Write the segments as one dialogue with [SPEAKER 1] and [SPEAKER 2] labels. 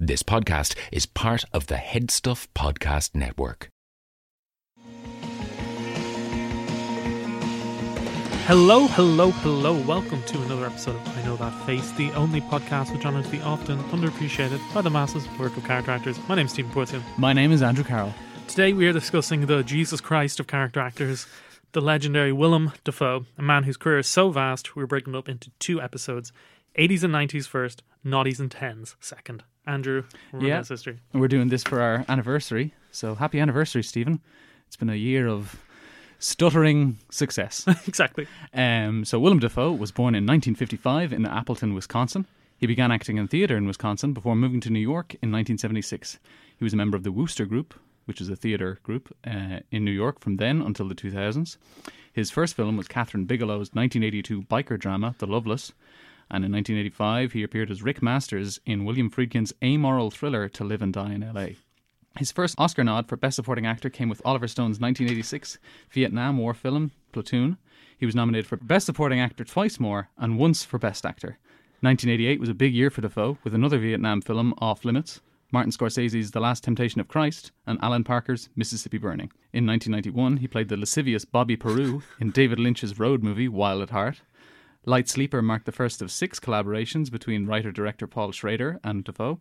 [SPEAKER 1] This podcast is part of the Headstuff Podcast Network.
[SPEAKER 2] Hello, hello, hello. Welcome to another episode of I Know That Face, the only podcast which honours the often underappreciated by the masses work of character actors. My name is Stephen Porzio.
[SPEAKER 3] My name is Andrew Carroll.
[SPEAKER 2] Today we are discussing the Jesus Christ of character actors, the legendary Willem Dafoe, a man whose career is so vast we're breaking it up into two episodes 80s and 90s first, noughties and 10s second. Andrew,
[SPEAKER 3] yeah.
[SPEAKER 2] history.
[SPEAKER 3] And we're doing this for our anniversary. So happy anniversary, Stephen. It's been a year of stuttering success.
[SPEAKER 2] exactly.
[SPEAKER 3] um, so Willem Dafoe was born in 1955 in Appleton, Wisconsin. He began acting in theatre in Wisconsin before moving to New York in 1976. He was a member of the Wooster Group, which is a theatre group uh, in New York from then until the 2000s. His first film was Kathryn Bigelow's 1982 biker drama, The Loveless. And in 1985, he appeared as Rick Masters in William Friedkin's amoral thriller To Live and Die in LA. His first Oscar nod for Best Supporting Actor came with Oliver Stone's 1986 Vietnam War film, Platoon. He was nominated for Best Supporting Actor twice more and once for Best Actor. 1988 was a big year for Dafoe with another Vietnam film, Off Limits, Martin Scorsese's The Last Temptation of Christ, and Alan Parker's Mississippi Burning. In 1991, he played the lascivious Bobby Peru in David Lynch's road movie, Wild at Heart. Light Sleeper marked the first of six collaborations between writer director Paul Schrader and Dafoe.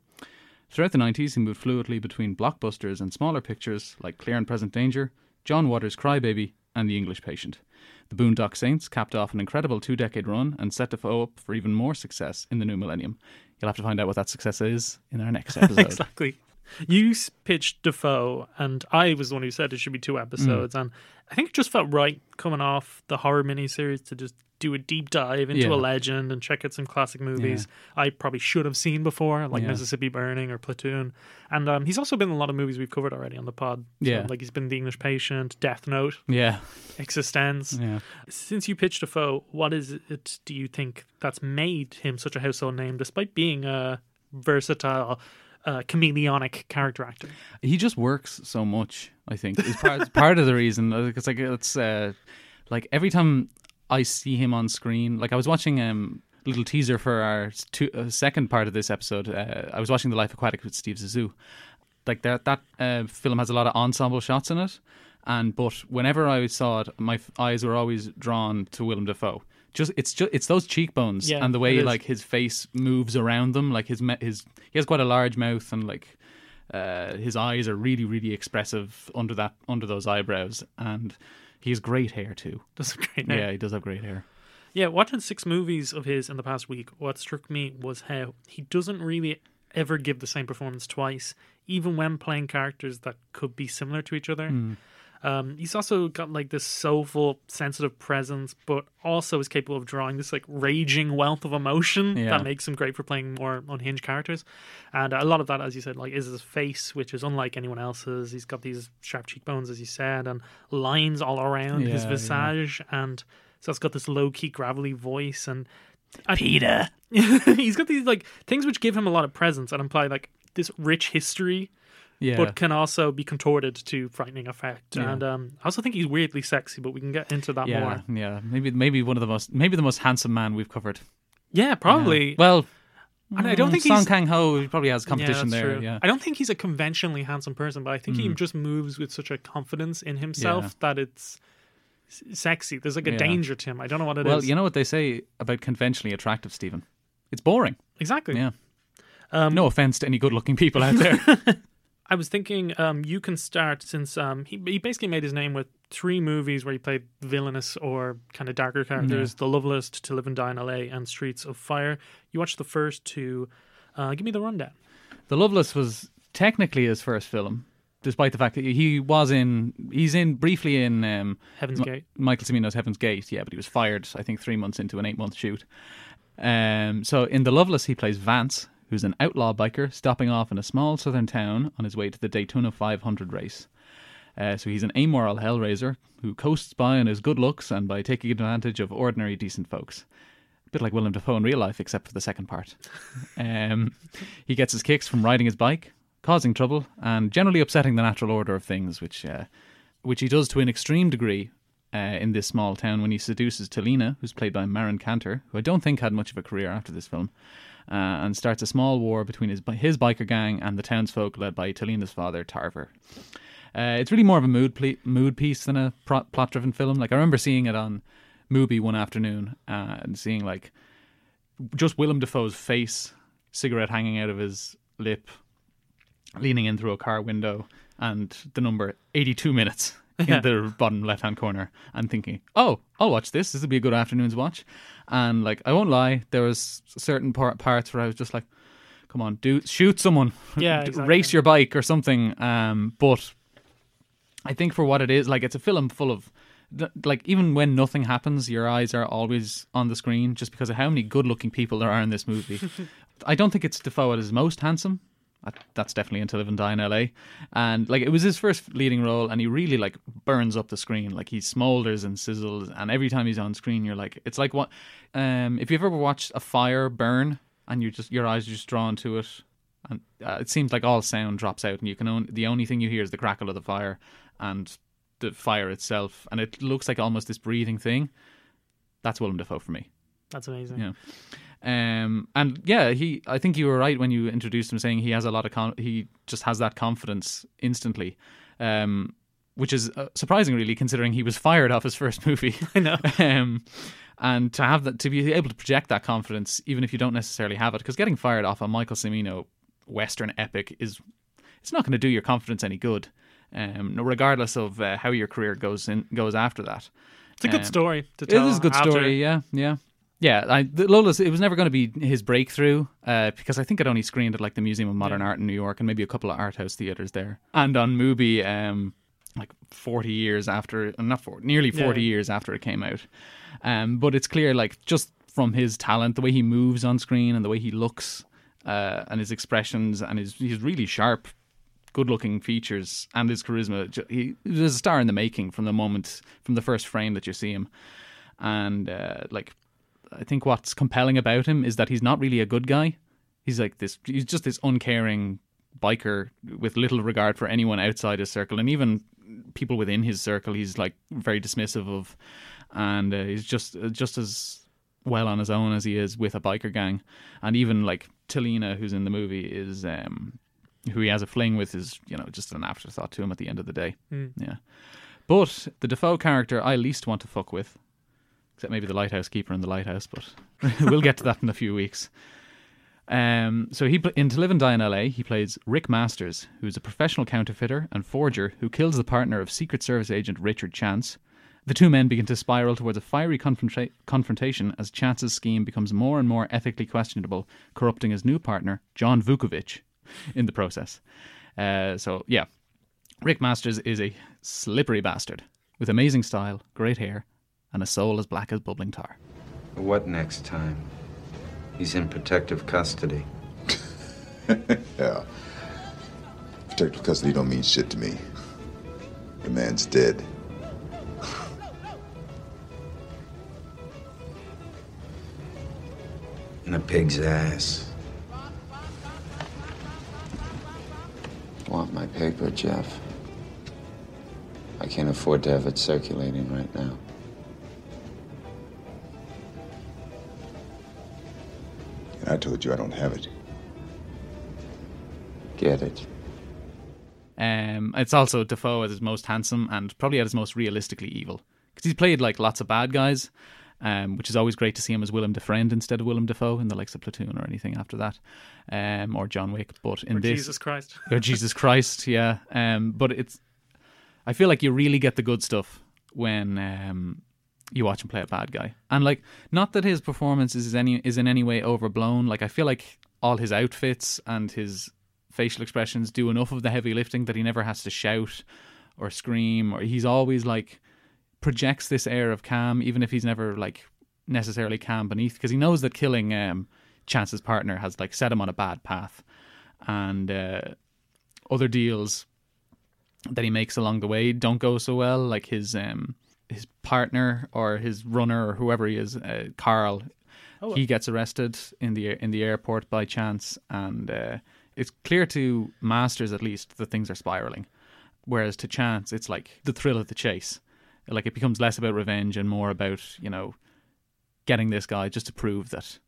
[SPEAKER 3] Throughout the 90s, he moved fluidly between blockbusters and smaller pictures like Clear and Present Danger, John Waters' Crybaby, and The English Patient. The Boondock Saints capped off an incredible two decade run and set Dafoe up for even more success in the new millennium. You'll have to find out what that success is in our next episode.
[SPEAKER 2] exactly. You pitched Dafoe, and I was the one who said it should be two
[SPEAKER 3] Mm.
[SPEAKER 2] episodes, and I think it just felt right coming off the horror miniseries to just do a deep dive into
[SPEAKER 3] Yeah.
[SPEAKER 2] a legend and check out some classic movies I probably should have seen before, like
[SPEAKER 3] Yeah.
[SPEAKER 2] Mississippi Burning or Platoon. And um, he's also been in a lot of movies we've covered already on the pod. So,
[SPEAKER 3] Yeah.
[SPEAKER 2] like he's been The English Patient, Death Note,
[SPEAKER 3] Yeah,
[SPEAKER 2] eXistenZ.
[SPEAKER 3] yeah.
[SPEAKER 2] Since you pitched Dafoe, what is it do you think that's made him such a household name, despite being a versatile, uh, chameleonic character actor?
[SPEAKER 3] he just works so much. I think is part it's part of the reason because like it's uh, like every time I see him on screen, like I was watching um little teaser for our two, uh, second part of this episode. Uh, I was watching The Life Aquatic with Steve Zissou. Like that that uh, film has a lot of ensemble shots in it, and but whenever I saw it, my f- eyes were always drawn to Willem Dafoe. Just it's just it's those cheekbones
[SPEAKER 2] Yeah,
[SPEAKER 3] and the
[SPEAKER 2] it
[SPEAKER 3] way
[SPEAKER 2] is.
[SPEAKER 3] like his face moves around them. Like his me- his he has quite a large mouth and like uh, his eyes are really really expressive under that under those eyebrows, and he has great hair too.
[SPEAKER 2] That's a great name.
[SPEAKER 3] Yeah, he does have great hair.
[SPEAKER 2] Yeah, watching six movies of his in the past week, what struck me was how he doesn't really ever give the same performance twice, even when playing characters that could be similar to each other. Um, he's also got like this soulful, sensitive presence, but also is capable of drawing this like raging wealth of emotion
[SPEAKER 3] Yeah.
[SPEAKER 2] that makes him great for playing more unhinged characters. And a lot of that, as you said, like is his face, which is unlike anyone else's. He's got these sharp cheekbones, as you said, and lines all around his
[SPEAKER 3] Yeah, yeah.
[SPEAKER 2] visage, and so it's got this low key gravelly voice and Peter. he's got these like things which give him a lot of presence and imply like this rich history,
[SPEAKER 3] Yeah,
[SPEAKER 2] but can also be contorted to frightening effect.
[SPEAKER 3] Yeah.
[SPEAKER 2] And um, I also think he's weirdly sexy, but we can get into that
[SPEAKER 3] yeah,
[SPEAKER 2] more.
[SPEAKER 3] yeah. Maybe maybe one of the most maybe the most handsome man we've covered.
[SPEAKER 2] Yeah, probably.
[SPEAKER 3] Yeah. Well,
[SPEAKER 2] and I don't think
[SPEAKER 3] Song Kang Ho he probably has competition
[SPEAKER 2] that's
[SPEAKER 3] there.
[SPEAKER 2] true.
[SPEAKER 3] Yeah,
[SPEAKER 2] I don't think he's a conventionally handsome person, but I think he
[SPEAKER 3] Mm.
[SPEAKER 2] just moves with such a confidence in himself that it's sexy. There's like a
[SPEAKER 3] Yeah.
[SPEAKER 2] danger to him. I don't know what it is.
[SPEAKER 3] well, you know what they say about conventionally attractive Stephen. It's boring.
[SPEAKER 2] exactly.
[SPEAKER 3] Yeah.
[SPEAKER 2] Um,
[SPEAKER 3] No offense to any good-looking people out there.
[SPEAKER 2] I was thinking um, you can start since um, he he basically made his name with three movies where he played villainous or kind of darker characters: The Loveless, To Live and Die in L.A., and Streets of Fire. You watched the first two. Uh, give me the rundown.
[SPEAKER 3] the Loveless was technically his first film, despite the fact that he was in. He's in briefly in um,
[SPEAKER 2] Heaven's
[SPEAKER 3] Mi-
[SPEAKER 2] Gate.
[SPEAKER 3] Michael Cimino's Heaven's Gate, yeah, but he was fired, I think, three months into an eight month shoot. Um, so in The Loveless, he plays Vance, who's an outlaw biker stopping off in a small southern town on his way to the Daytona 500 race. Uh, so he's an amoral hellraiser who coasts by on his good looks and by taking advantage of ordinary decent folks. A bit like Willem Dafoe in real life, except for the second part. um, he gets his kicks from riding his bike, causing trouble, and generally upsetting the natural order of things, which uh, which he does to an extreme degree uh, in this small town when he seduces Telena, who's played by Marin Kanter, who I don't think had much of a career after this film. Uh, and starts a small war between his his biker gang and the townsfolk led by Telena's father, Tarver. Uh, it's really more of a mood ple- mood piece than a pro- plot driven film. Like I remember seeing it on Mubi one afternoon uh, and seeing like just Willem Dafoe's face, cigarette hanging out of his lip, leaning in through a car window, and the number eighty two minutes in the bottom left hand corner, and thinking, "Oh, I'll watch this. This would be a good afternoon's watch." And like I won't lie, there was certain par- parts where I was just like, "Come on, do shoot someone,
[SPEAKER 2] Yeah, exactly.
[SPEAKER 3] race your bike or something." Um, but I think for what it is, like it's a film full of like even when nothing happens, your eyes are always on the screen just because of how many good-looking people there are in this movie. I don't think it's Dafoe at his most handsome. That- That's definitely into Live and Die in LA, and like it was his first leading role, and he really like burns up the screen. Like he smolders and sizzles, and every time he's on screen, you're like, it's like what, um, if you've ever watched a fire burn, and you just your eyes are just drawn to it, and uh, it seems like all sound drops out, and you can only the only thing you hear is the crackle of the fire and the fire itself, and it looks like almost this breathing thing. That's Willem Dafoe for me.
[SPEAKER 2] That's amazing.
[SPEAKER 3] Yeah. Um, and yeah, he. I think you were right when you introduced him, saying he has a lot of. Con- he just has that confidence instantly, um, which is uh, surprising, really, considering he was fired off his first movie.
[SPEAKER 2] I know.
[SPEAKER 3] um, and to have that, to be able to project that confidence, even if you don't necessarily have it, because getting fired off a Michael Cimino western epic is, it's not going to do your confidence any good, um, regardless of uh, how your career goes in goes after that.
[SPEAKER 2] It's a good
[SPEAKER 3] Um,
[SPEAKER 2] story to tell.
[SPEAKER 3] is a good
[SPEAKER 2] after-
[SPEAKER 3] story, yeah, yeah. Yeah, I, the Lola's. It was never going to be his breakthrough uh, because I think it only screened at like the Museum of Modern Art in New York and maybe a couple of art house theaters there, and on Mubi, um, like forty years after, not for nearly forty
[SPEAKER 2] Yeah.
[SPEAKER 3] years after it came out. Um, but it's clear, like just from his talent, the way he moves on screen and the way he looks, uh, and his expressions, and his he's really sharp, good-looking features, and his charisma. He, he was a star in the making from the moment, from the first frame that you see him, and uh, like I think what's compelling about him is that he's not really a good guy. He's like this. He's just this uncaring biker with little regard for anyone outside his circle, and even people within his circle. He's like very dismissive of, and uh, he's just just as well on his own as he is with a biker gang. And even like Telena, who's in the movie, is um, who he has a fling with, is you know just an afterthought to him at the end of the day. Yeah. But the Dafoe character I least want to fuck with, except maybe the lighthouse keeper in the lighthouse, but we'll get to that in a few weeks. Um, so he in To Live and Die in LA, he plays Rick Masters, who's a professional counterfeiter and forger who kills the partner of Secret Service agent Richard Chance. The two men begin to spiral towards a fiery confronta- confrontation as Chance's scheme becomes more and more ethically questionable, corrupting his new partner, John Vukovic, in the process. Uh, so, yeah, Rick Masters is a slippery bastard with amazing style, great hair, and a soul as black as bubbling tar.
[SPEAKER 4] What next time? He's in protective custody.
[SPEAKER 5] Yeah. Protective custody don't mean shit to me. The man's dead.
[SPEAKER 4] In a pig's ass.
[SPEAKER 6] Want my paper, Jeff? I can't afford to have it circulating right now.
[SPEAKER 5] And I told you I don't have it.
[SPEAKER 6] Get it?
[SPEAKER 3] Um, it's also Dafoe at his most handsome and probably at his most realistically evil because he's played like lots of bad guys, um, which is always great to see him as Willem Dafriend instead of Willem Dafoe in the likes of Platoon or anything after that, um, or John Wick. But in
[SPEAKER 2] Or
[SPEAKER 3] this,
[SPEAKER 2] Jesus Christ.
[SPEAKER 3] or Jesus Christ, yeah. Um, but it's, I feel like you really get the good stuff when um, you watch him play a bad guy, and like not that his performance is any is in any way overblown. Like I feel like all his outfits and his facial expressions do enough of the heavy lifting that he never has to shout or scream, or he's always like projects this air of calm, even if he's never like necessarily calm beneath, because he knows that killing um, Chance's partner has like set him on a bad path, and uh, other deals that he makes along the way don't go so well. Like his um his partner or his runner or whoever he is, uh, Carl, he gets arrested in the in the airport by chance, and uh, it's clear to Masters at least that things are spiraling. Whereas to Chance, it's like the thrill of the chase. Like it becomes less about revenge and more about you know getting this guy just to prove that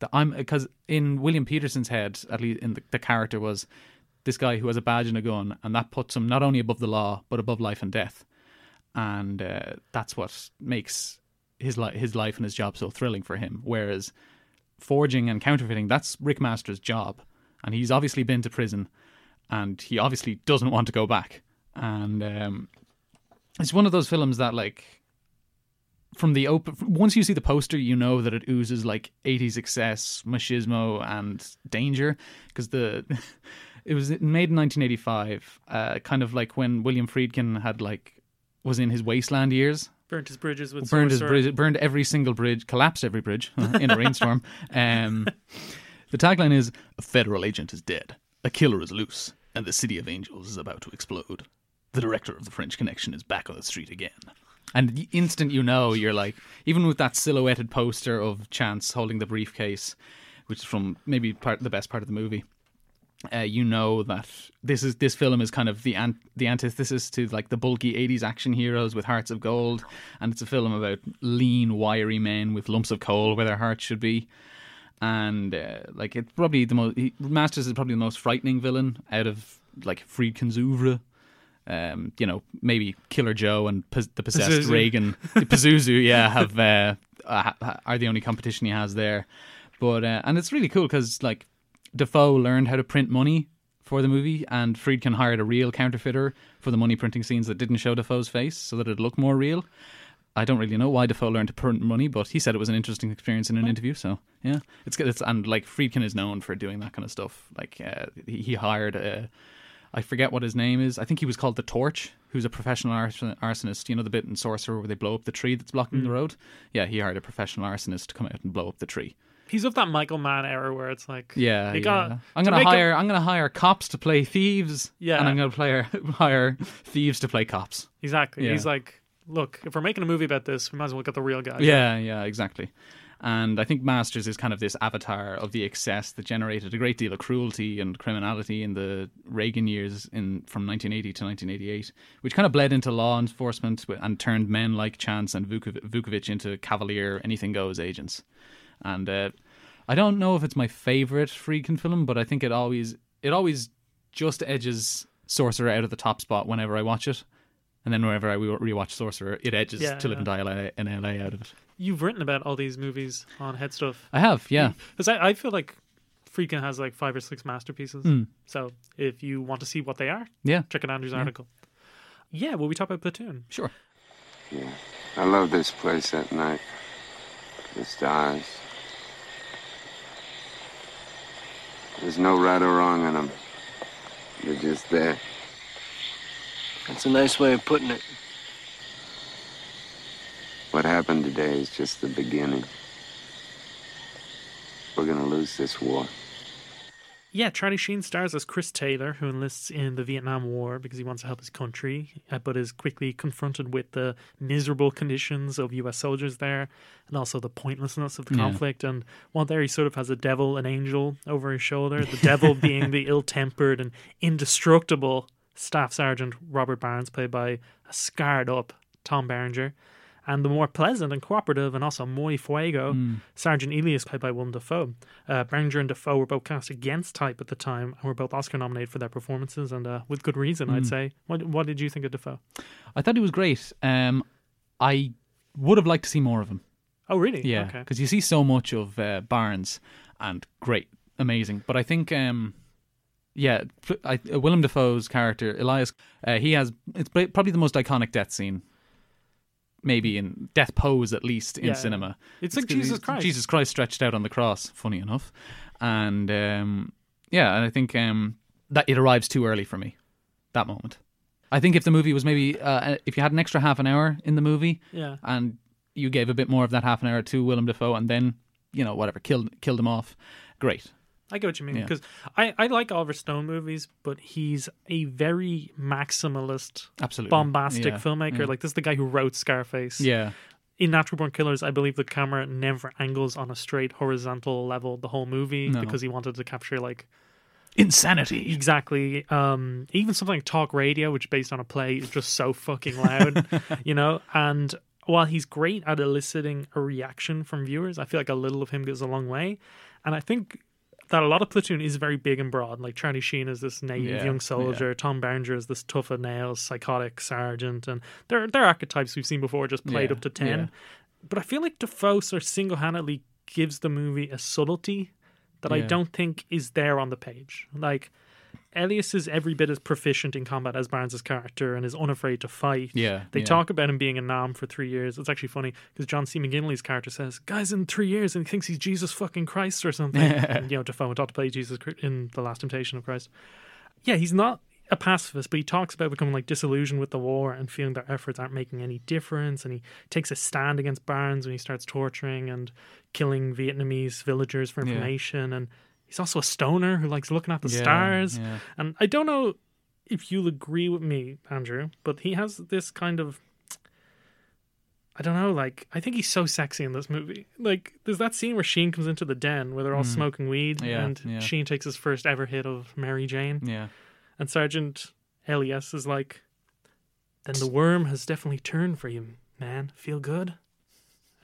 [SPEAKER 3] that I'm because in William Petersen's head, at least in the, the character was this guy who has a badge and a gun, and that puts him not only above the law but above life and death, and uh, that's what makes his li- his life and his job so thrilling for him. Whereas forging and counterfeiting, that's Rick Master's job, and he's obviously been to prison, and he obviously doesn't want to go back, and um, it's one of those films that like from the open once you see the poster you know that it oozes like 80s excess machismo and danger. Because the it was made in 1985 uh, kind of like when william friedkin had like was in his wasteland years.
[SPEAKER 2] Burnt his bridges with
[SPEAKER 3] burned his bridge burned every single bridge collapsed every bridge in a rainstorm. Um, the tagline is a federal agent is dead. A killer is loose and the city of angels is about to explode. The director of the french connection is back on the street again. And the instant you know, you're like, even with that silhouetted poster of Chance holding the briefcase, which is from maybe part the best part of the movie, uh, you know that this is this film is kind of the an- the antithesis to like the bulky '80s action heroes with hearts of gold, and it's a film about lean, wiry men with lumps of coal where their hearts should be. And uh, like it's probably the most he, Masters is probably the most frightening villain out of like Friedkin's oeuvre um, you know, maybe Killer Joe and Pos- the possessed
[SPEAKER 2] Pazuzu.
[SPEAKER 3] Regan, Pazuzu, yeah, have uh, are the only competition he has there. But uh, and it's really cool because like Dafoe learned how to print money for the movie, and Friedkin hired a real counterfeiter for the money printing scenes that didn't show Dafoe's face, so that it'd look more real. I don't really know why Dafoe learned to print money, but he said it was an interesting experience in an interview. So yeah, it's good. It's, and like Friedkin is known for doing that kind of stuff. Like uh, he, he hired a I forget what his name is. I think he was called the Torch, who's a professional arson- arsonist. You know the bit in Sorcerer where they blow up the tree that's blocking the road. Yeah, he hired a professional arsonist to come out and blow up the tree.
[SPEAKER 2] He's of that Michael Mann era where it's like,
[SPEAKER 3] Yeah,
[SPEAKER 2] got
[SPEAKER 3] I'm gonna
[SPEAKER 2] a-
[SPEAKER 3] hire. i I'm gonna hire cops to play thieves.
[SPEAKER 2] Yeah.
[SPEAKER 3] and I'm gonna play, hire thieves to play cops.
[SPEAKER 2] exactly.
[SPEAKER 3] Yeah.
[SPEAKER 2] He's like, look, if we're making a movie about this, we might as well get the real guy.
[SPEAKER 3] Yeah, yeah, exactly. And I think Masters is kind of this avatar of the excess that generated a great deal of cruelty and criminality in the Reagan years in from 1980 to 1988, which kind of bled into law enforcement and turned men like Chance and Vukov- Vukovic into cavalier, anything goes agents. And uh, I don't know if it's my favorite Friedkin film, but I think it always it always just edges Sorcerer out of the top spot whenever I watch it. And then whenever I rewatch Sorcerer, it edges
[SPEAKER 2] Yeah,
[SPEAKER 3] to Live
[SPEAKER 2] yeah.
[SPEAKER 3] and Die in LA out of it.
[SPEAKER 2] You've written about all these movies on Head Stuff.
[SPEAKER 3] I have, yeah.
[SPEAKER 2] Because I, I feel like Friedkin has like five or six masterpieces.
[SPEAKER 3] Hmm.
[SPEAKER 2] So if you want to see what they are,
[SPEAKER 3] Yeah,
[SPEAKER 2] check out Andrew's article. Yeah, well, we talk about Platoon.
[SPEAKER 3] sure.
[SPEAKER 6] Yeah. I love this place at night. The stars. There's no right or wrong in them. They're just there.
[SPEAKER 7] That's a nice way of putting it.
[SPEAKER 6] What happened today is just the beginning. We're gonna lose this war.
[SPEAKER 2] Yeah, Charlie Sheen stars as Chris Taylor, who enlists in the Vietnam War because he wants to help his country, uh, but is quickly confronted with the miserable conditions of U.S. soldiers there, and also the pointlessness of the
[SPEAKER 3] Yeah.
[SPEAKER 2] conflict. And while there, he sort of has a devil, an angel over his shoulder. The devil being the ill-tempered and indestructible Staff Sergeant Robert Barnes, played by a scarred-up Tom Berenger. And the more pleasant and cooperative and also muy fuego, Sergeant Elias, played by Willem Dafoe. Uh, Berenger and Dafoe were both cast against type at the time and were both Oscar nominated for their performances, and uh, with good reason, I'd say. What, what did you think of Dafoe?
[SPEAKER 3] I thought he was great. Um, I would have liked to see more of him.
[SPEAKER 2] Oh, really?
[SPEAKER 3] Yeah,
[SPEAKER 2] Okay.
[SPEAKER 3] because you see so much of uh, Barnes, and great, amazing. But I think, um, yeah, I, uh, Willem Dafoe's character Elias, uh, he has it's probably the most iconic death scene, maybe in death pose at least in
[SPEAKER 2] Yeah.
[SPEAKER 3] cinema.
[SPEAKER 2] It's like Jesus Christ.
[SPEAKER 3] Jesus Christ stretched out on the cross. Funny enough, and um, yeah, and I think um, that it arrives too early for me. That moment. I think if the movie was maybe uh, if you had an extra half an hour in the movie,
[SPEAKER 2] Yeah.
[SPEAKER 3] and you gave a bit more of that half an hour to Willem Dafoe, and then you know whatever killed killed him off. Great.
[SPEAKER 2] I get what you mean.
[SPEAKER 3] Yeah.
[SPEAKER 2] Because I, I like Oliver Stone movies, but he's a very maximalist,
[SPEAKER 3] Absolutely.
[SPEAKER 2] bombastic
[SPEAKER 3] Yeah,
[SPEAKER 2] filmmaker.
[SPEAKER 3] yeah.
[SPEAKER 2] Like, this is the guy who wrote Scarface.
[SPEAKER 3] Yeah.
[SPEAKER 2] In Natural Born Killers, I believe the camera never angles on a straight horizontal level the whole movie
[SPEAKER 3] No.
[SPEAKER 2] because he wanted to capture, like,
[SPEAKER 3] Insanity.
[SPEAKER 2] Exactly. Um, even something like talk radio, which based on a play, is just so fucking loud, you know. And while he's great at eliciting a reaction from viewers, I feel like a little of him goes a long way. And I think that a lot of Platoon is very big and broad. Like Charlie Sheen is this naive
[SPEAKER 3] Yeah,
[SPEAKER 2] young soldier, Tom Berenger is this tough as nails, psychotic sergeant, and they're they're archetypes we've seen before, just played
[SPEAKER 3] Yeah,
[SPEAKER 2] up to ten.
[SPEAKER 3] yeah.
[SPEAKER 2] But I feel like Dafoe sort of single handedly gives the movie a subtlety that I don't think is there on the page. Like Elias is every bit as proficient in combat as Barnes' character and is unafraid to fight.
[SPEAKER 3] Yeah,
[SPEAKER 2] They
[SPEAKER 3] yeah.
[SPEAKER 2] talk about him being a Nam for three years. It's actually funny because John C. McGinley's character says, Guys, in three years, and he thinks he's Jesus fucking Christ or something. and, you know, Dafoe went on to play Jesus in The Last Temptation of Christ. Yeah, he's not a pacifist, but he talks about becoming like disillusioned with the war and feeling their efforts aren't making any difference. And he takes a stand against Barnes when he starts torturing and killing Vietnamese villagers for
[SPEAKER 3] Yeah.
[SPEAKER 2] information. And he's also a stoner who likes looking at the
[SPEAKER 3] Yeah,
[SPEAKER 2] stars.
[SPEAKER 3] yeah.
[SPEAKER 2] And I don't know if you'll agree with me, Andrew, but he has this kind of I don't know, like I think he's so sexy in this movie. Like there's that scene where Sheen comes into the den where they're all smoking weed
[SPEAKER 3] Mm. Yeah,
[SPEAKER 2] and
[SPEAKER 3] yeah.
[SPEAKER 2] Sheen takes his first ever hit of Mary Jane
[SPEAKER 3] Yeah.
[SPEAKER 2] and Sergeant Elias is like then the worm has definitely turned for you, man. Feel good?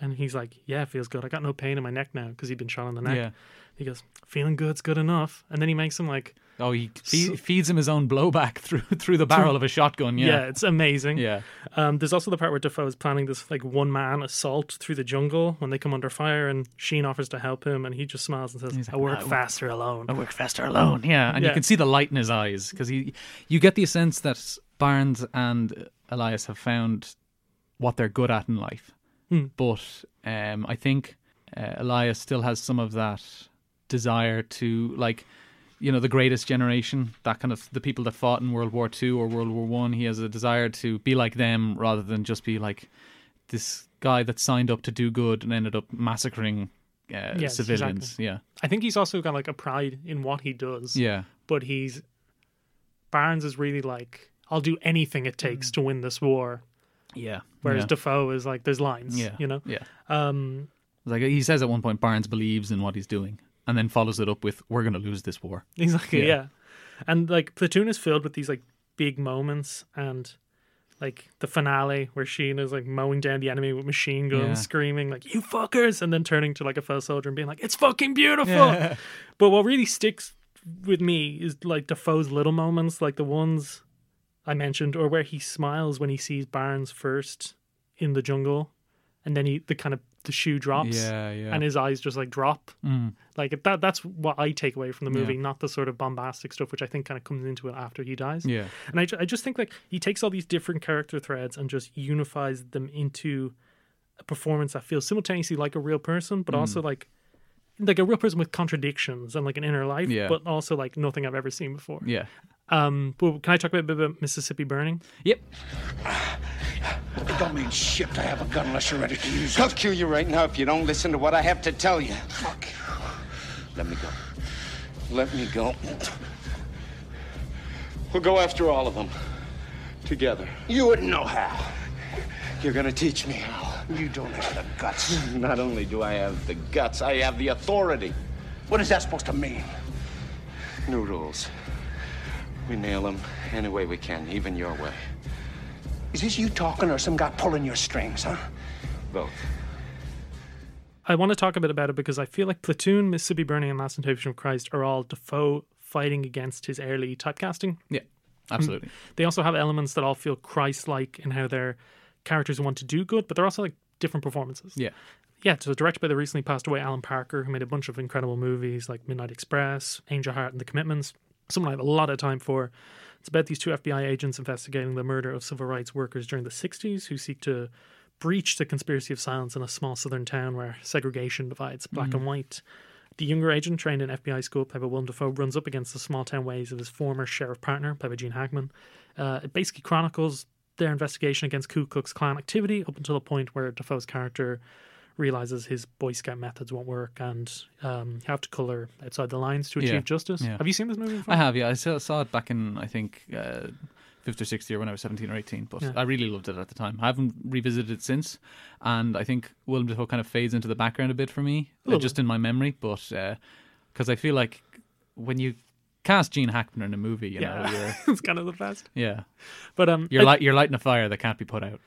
[SPEAKER 2] And he's like, "Yeah, it feels good. I got no pain in my neck now because he'd been shot in the neck."
[SPEAKER 3] Yeah.
[SPEAKER 2] He goes, "Feeling good's good enough." And then he makes him like
[SPEAKER 3] Oh, he fe- feeds him his own blowback through through the barrel of a shotgun.
[SPEAKER 2] Yeah,
[SPEAKER 3] Yeah.
[SPEAKER 2] it's amazing.
[SPEAKER 3] Yeah.
[SPEAKER 2] Um, there's also the part where Dafoe is planning this like one man assault through the jungle when they come under fire, and Sheen offers to help him, and he just smiles and says,
[SPEAKER 3] He's
[SPEAKER 2] "I work
[SPEAKER 3] "I
[SPEAKER 2] faster alone."
[SPEAKER 3] I work faster alone. Yeah, and you can see the light in his eyes because he, you get the sense that Barnes and Elias have found what they're good at in life,
[SPEAKER 2] Hmm.
[SPEAKER 3] but um, I think uh, Elias still has some of that desire to like. You know the greatest generation, that kind of the people that fought in World War Two or World War One. He has a desire to be like them rather than just be like this guy that signed up to do good and ended up massacring uh,
[SPEAKER 2] Yes,
[SPEAKER 3] civilians.
[SPEAKER 2] exactly.
[SPEAKER 3] Yeah,
[SPEAKER 2] I think he's also got like a pride in what he does.
[SPEAKER 3] yeah,
[SPEAKER 2] but he's Barnes is really like, "I'll do anything it takes to win this war,"
[SPEAKER 3] yeah.
[SPEAKER 2] whereas
[SPEAKER 3] yeah.
[SPEAKER 2] Dafoe is like, "There's lines,"
[SPEAKER 3] Yeah,
[SPEAKER 2] you know.
[SPEAKER 3] yeah.
[SPEAKER 2] Um,
[SPEAKER 3] Like he says at one point, Barnes believes in what he's doing, and then follows it up with, "We're going to lose this war."
[SPEAKER 2] Exactly,
[SPEAKER 3] Yeah.
[SPEAKER 2] yeah. And like Platoon is filled with these like big moments and like the finale where Sheen is like mowing down the enemy with machine guns,
[SPEAKER 3] Yeah.
[SPEAKER 2] screaming like "You fuckers!" and then turning to like a fellow soldier and being like, "It's fucking beautiful." But what really sticks with me is like Dafoe's little moments, like the ones I mentioned, or where he smiles when he sees Barnes first in the jungle, and then he the kind of the shoe drops,
[SPEAKER 3] Yeah, yeah.
[SPEAKER 2] and his eyes just like drop.
[SPEAKER 3] Mm.
[SPEAKER 2] Like that that's what I take away from the movie,
[SPEAKER 3] Yeah.
[SPEAKER 2] not the sort of bombastic stuff which I think kind of comes into it after he dies.
[SPEAKER 3] Yeah,
[SPEAKER 2] And I, I just think like he takes all these different character threads and just unifies them into a performance that feels simultaneously like a real person, but also like like a real person with contradictions and like an inner life,
[SPEAKER 3] Yeah.
[SPEAKER 2] but also like nothing I've ever seen before.
[SPEAKER 3] yeah.
[SPEAKER 2] Um, but can I talk a bit about Mississippi Burning?
[SPEAKER 3] Yep.
[SPEAKER 8] It don't mean shit to have a gun unless you're ready to use
[SPEAKER 4] I'll
[SPEAKER 8] it.
[SPEAKER 4] kill you right now if you don't listen to what I have to tell you.
[SPEAKER 8] Fuck.
[SPEAKER 4] Let me go. Let me go. We'll go after all of them. Together.
[SPEAKER 8] You wouldn't know how.
[SPEAKER 4] You're gonna teach me how.
[SPEAKER 8] You don't have the guts.
[SPEAKER 4] Not only do I have the guts, I have the authority.
[SPEAKER 8] What is that supposed to mean?
[SPEAKER 4] New rules. We nail them any way we can, even your way.
[SPEAKER 8] Is this you talking or some guy pulling your strings, huh?
[SPEAKER 4] Both.
[SPEAKER 2] I want to talk a bit about it because I feel like Platoon, Mississippi Burning, and Last Temptation of Christ are all Dafoe fighting against his early typecasting.
[SPEAKER 3] Yeah. Mm. Absolutely.
[SPEAKER 2] They also have elements that all feel Christ-like in how their characters want to do good, but they're also like different performances.
[SPEAKER 3] Yeah.
[SPEAKER 2] Yeah, so directed by the recently passed away Alan Parker, who made a bunch of incredible movies like Midnight Express, Angel Heart, and The Commitments. Someone I have a lot of time for. It's about these two FBI agents investigating the murder of civil rights workers during the 60s who seek to breach the conspiracy of silence in a small southern town where segregation divides black and white. The younger agent, trained in FBI school, played by Willem Dafoe, runs up against the small town ways of his former sheriff partner, played by Gene Hackman. Uh, it basically chronicles their investigation against Ku Klux Klan activity up until the point where Dafoe's character realizes his Boy Scout methods won't work and um, you have to color outside the lines to achieve
[SPEAKER 3] Yeah,
[SPEAKER 2] justice.
[SPEAKER 3] yeah.
[SPEAKER 2] Have you seen this movie? Before?
[SPEAKER 3] I have. Yeah, I saw, saw it back in I think uh, fifth or sixth year when I was seventeen or eighteen. But
[SPEAKER 2] Yeah.
[SPEAKER 3] I really loved it at the time. I haven't revisited it since, and I think Willem Dafoe kind of fades into the background a bit for me, uh, just in my memory. But because I feel like when you cast Gene Hackman in a movie, you know,
[SPEAKER 2] yeah,
[SPEAKER 3] you're,
[SPEAKER 2] it's kind of the best.
[SPEAKER 3] yeah,
[SPEAKER 2] But um,
[SPEAKER 3] you're
[SPEAKER 2] I-
[SPEAKER 3] light, you're lighting a fire that can't be put out.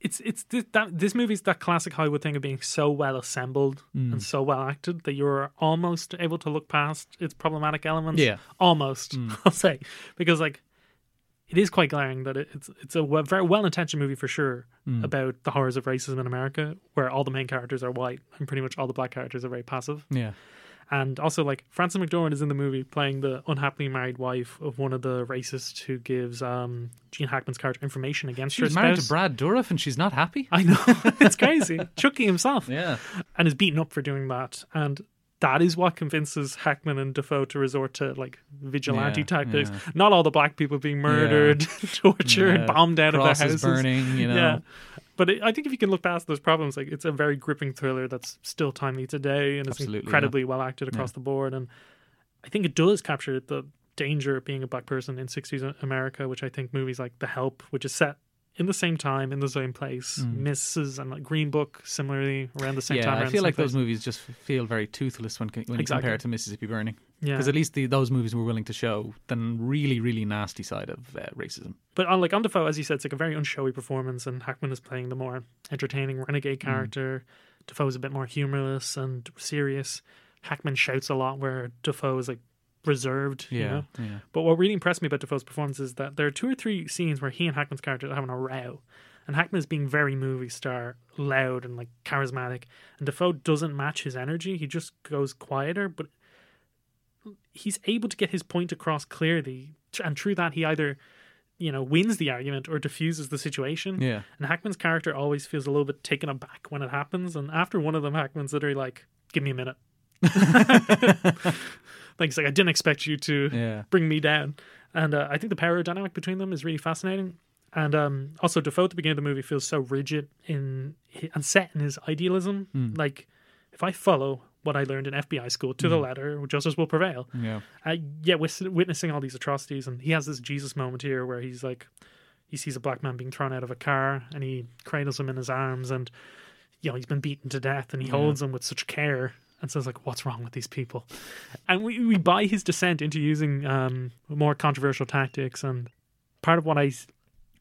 [SPEAKER 2] It's it's this, that this movie's that classic Hollywood thing of being so well assembled
[SPEAKER 3] Mm.
[SPEAKER 2] and so well acted that you're almost able to look past its problematic elements.
[SPEAKER 3] Yeah.
[SPEAKER 2] almost
[SPEAKER 3] Mm.
[SPEAKER 2] I'll say because like it is quite glaring that it, it's it's a we- very well intentioned movie for sure
[SPEAKER 3] Mm.
[SPEAKER 2] about the horrors of racism in America, where all the main characters are white and pretty much all the black characters are very passive.
[SPEAKER 3] Yeah.
[SPEAKER 2] And also, like Frances McDormand is in the movie playing the unhappily married wife of one of the racists who gives um, Gene Hackman's character information against
[SPEAKER 3] She's
[SPEAKER 2] her
[SPEAKER 3] married to Brad Dourif and she's not happy.
[SPEAKER 2] I know it's crazy. Chucky himself,
[SPEAKER 3] Yeah.
[SPEAKER 2] and is beaten up for doing that, and that is what convinces Hackman and Dafoe to resort to like vigilante
[SPEAKER 3] Yeah,
[SPEAKER 2] tactics.
[SPEAKER 3] yeah.
[SPEAKER 2] Not all the black people being murdered, tortured,
[SPEAKER 3] Yeah.
[SPEAKER 2] bombed out
[SPEAKER 3] Crosses
[SPEAKER 2] of their houses,
[SPEAKER 3] burning, you know.
[SPEAKER 2] Yeah, but it, I think if you can look past those problems, like it's a very gripping thriller that's still timely today and it's
[SPEAKER 3] Absolutely,
[SPEAKER 2] incredibly well acted across the board. And I think it does capture the danger of being a black person in 60s America, which I think movies like The Help, which is set in the same time, in the same place, misses, and like Green Book, similarly around the same
[SPEAKER 3] Mm. yeah,
[SPEAKER 2] time.
[SPEAKER 3] I feel like
[SPEAKER 2] same
[SPEAKER 3] those
[SPEAKER 2] place.
[SPEAKER 3] movies just feel very toothless when, when you
[SPEAKER 2] Exactly.
[SPEAKER 3] compare it to Mississippi Burning.
[SPEAKER 2] Yeah.
[SPEAKER 3] Because at least the, those movies were willing to show the really, really nasty side of uh, racism.
[SPEAKER 2] But on like on Dafoe, as you said, it's like a very unshowy performance, and Hackman is playing the more entertaining
[SPEAKER 3] Mm.
[SPEAKER 2] renegade character. Dafoe's a bit more humorless and serious. Hackman shouts a lot, where Dafoe is like reserved.
[SPEAKER 3] Yeah,
[SPEAKER 2] You know?
[SPEAKER 3] yeah.
[SPEAKER 2] But what really impressed me about Dafoe's performance is that there are two or three scenes where he and Hackman's character are having a row. And Hackman is being very movie star, loud and like charismatic. And Dafoe doesn't match his energy. He just goes quieter, but he's able to get his point across clearly. And through that, he either, you know, wins the argument or diffuses the situation.
[SPEAKER 3] Yeah.
[SPEAKER 2] And Hackman's character always feels a little bit taken aback when it happens. And after one of them, Hackman's literally like, give me a minute. like, he's like, I didn't expect you to
[SPEAKER 3] Yeah.
[SPEAKER 2] bring me down. And uh, I think the power dynamic between them is really fascinating. And um, also, Dafoe at the beginning of the movie feels so rigid in and set in his idealism.
[SPEAKER 3] Mm.
[SPEAKER 2] Like, if I follow what I learned in FBI school to the letter, justice will prevail.
[SPEAKER 3] Yeah.
[SPEAKER 2] Uh, yet we're witnessing all these atrocities, and he has this Jesus moment here where he's like, he sees a black man being thrown out of a car, and he cradles him in his arms, and you know he's been beaten to death, and he
[SPEAKER 3] Yeah.
[SPEAKER 2] holds him with such care, and says like, "What's wrong with these people?" And we we buy his descent into using um, more controversial tactics, and part of what I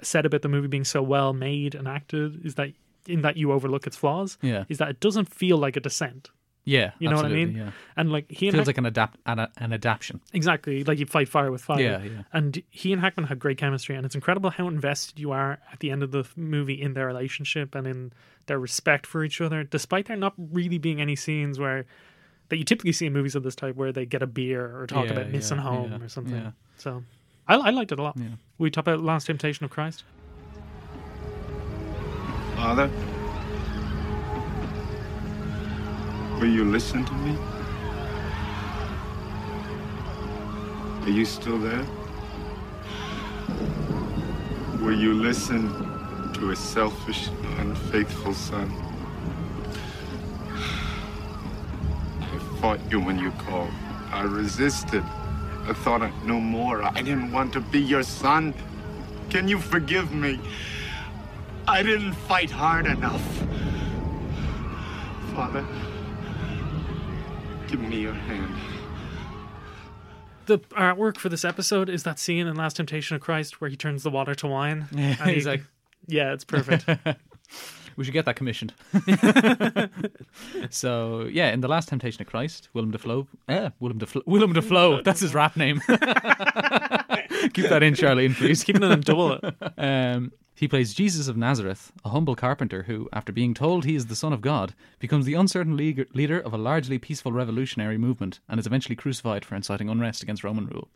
[SPEAKER 2] said about the movie being so well made and acted is that in that you overlook its flaws,
[SPEAKER 3] Yeah.
[SPEAKER 2] is that it doesn't feel like a descent.
[SPEAKER 3] Yeah.
[SPEAKER 2] You know what I mean?
[SPEAKER 3] Yeah.
[SPEAKER 2] And like he and
[SPEAKER 3] Feels
[SPEAKER 2] Hack-
[SPEAKER 3] like an adapt an, an adaptation.
[SPEAKER 2] Exactly, like you fight fire with fire.
[SPEAKER 3] Yeah, yeah.
[SPEAKER 2] And he and Hackman have great chemistry, and it's incredible how invested you are at the end of the movie in their relationship and in their respect for each other, despite there not really being any scenes where that you typically see in movies of this type where they get a beer or talk
[SPEAKER 3] Yeah,
[SPEAKER 2] about missing
[SPEAKER 3] yeah,
[SPEAKER 2] home
[SPEAKER 3] yeah,
[SPEAKER 2] or something.
[SPEAKER 3] yeah.
[SPEAKER 2] So I, I liked it a lot.
[SPEAKER 3] Yeah.
[SPEAKER 2] We talk about Last Temptation of Christ.
[SPEAKER 9] Father? Will you listen to me? Are you still there? Will you listen to a selfish, unfaithful son? I fought you when you called. I resisted. I thought I knew more. I didn't want to be your son. Can you forgive me? I didn't fight hard enough. Father, give me your hand.
[SPEAKER 2] The artwork for this episode is that scene in Last Temptation of Christ where he turns the water to wine.
[SPEAKER 3] Yeah,
[SPEAKER 2] and
[SPEAKER 3] he's like-
[SPEAKER 2] yeah, it's perfect.
[SPEAKER 3] We should get that commissioned. so yeah, in the Last Temptation of Christ, Willem Dafoe, eh, Willem Dafoe, Willem Dafoe, that's his rap name. Keep that in, Charline, please.
[SPEAKER 2] Keeping it in double it.
[SPEAKER 3] Um, he plays Jesus of Nazareth, a humble carpenter who, after being told he is the Son of God, becomes the uncertain leader leader of a largely peaceful revolutionary movement and is eventually crucified for inciting unrest against Roman rule.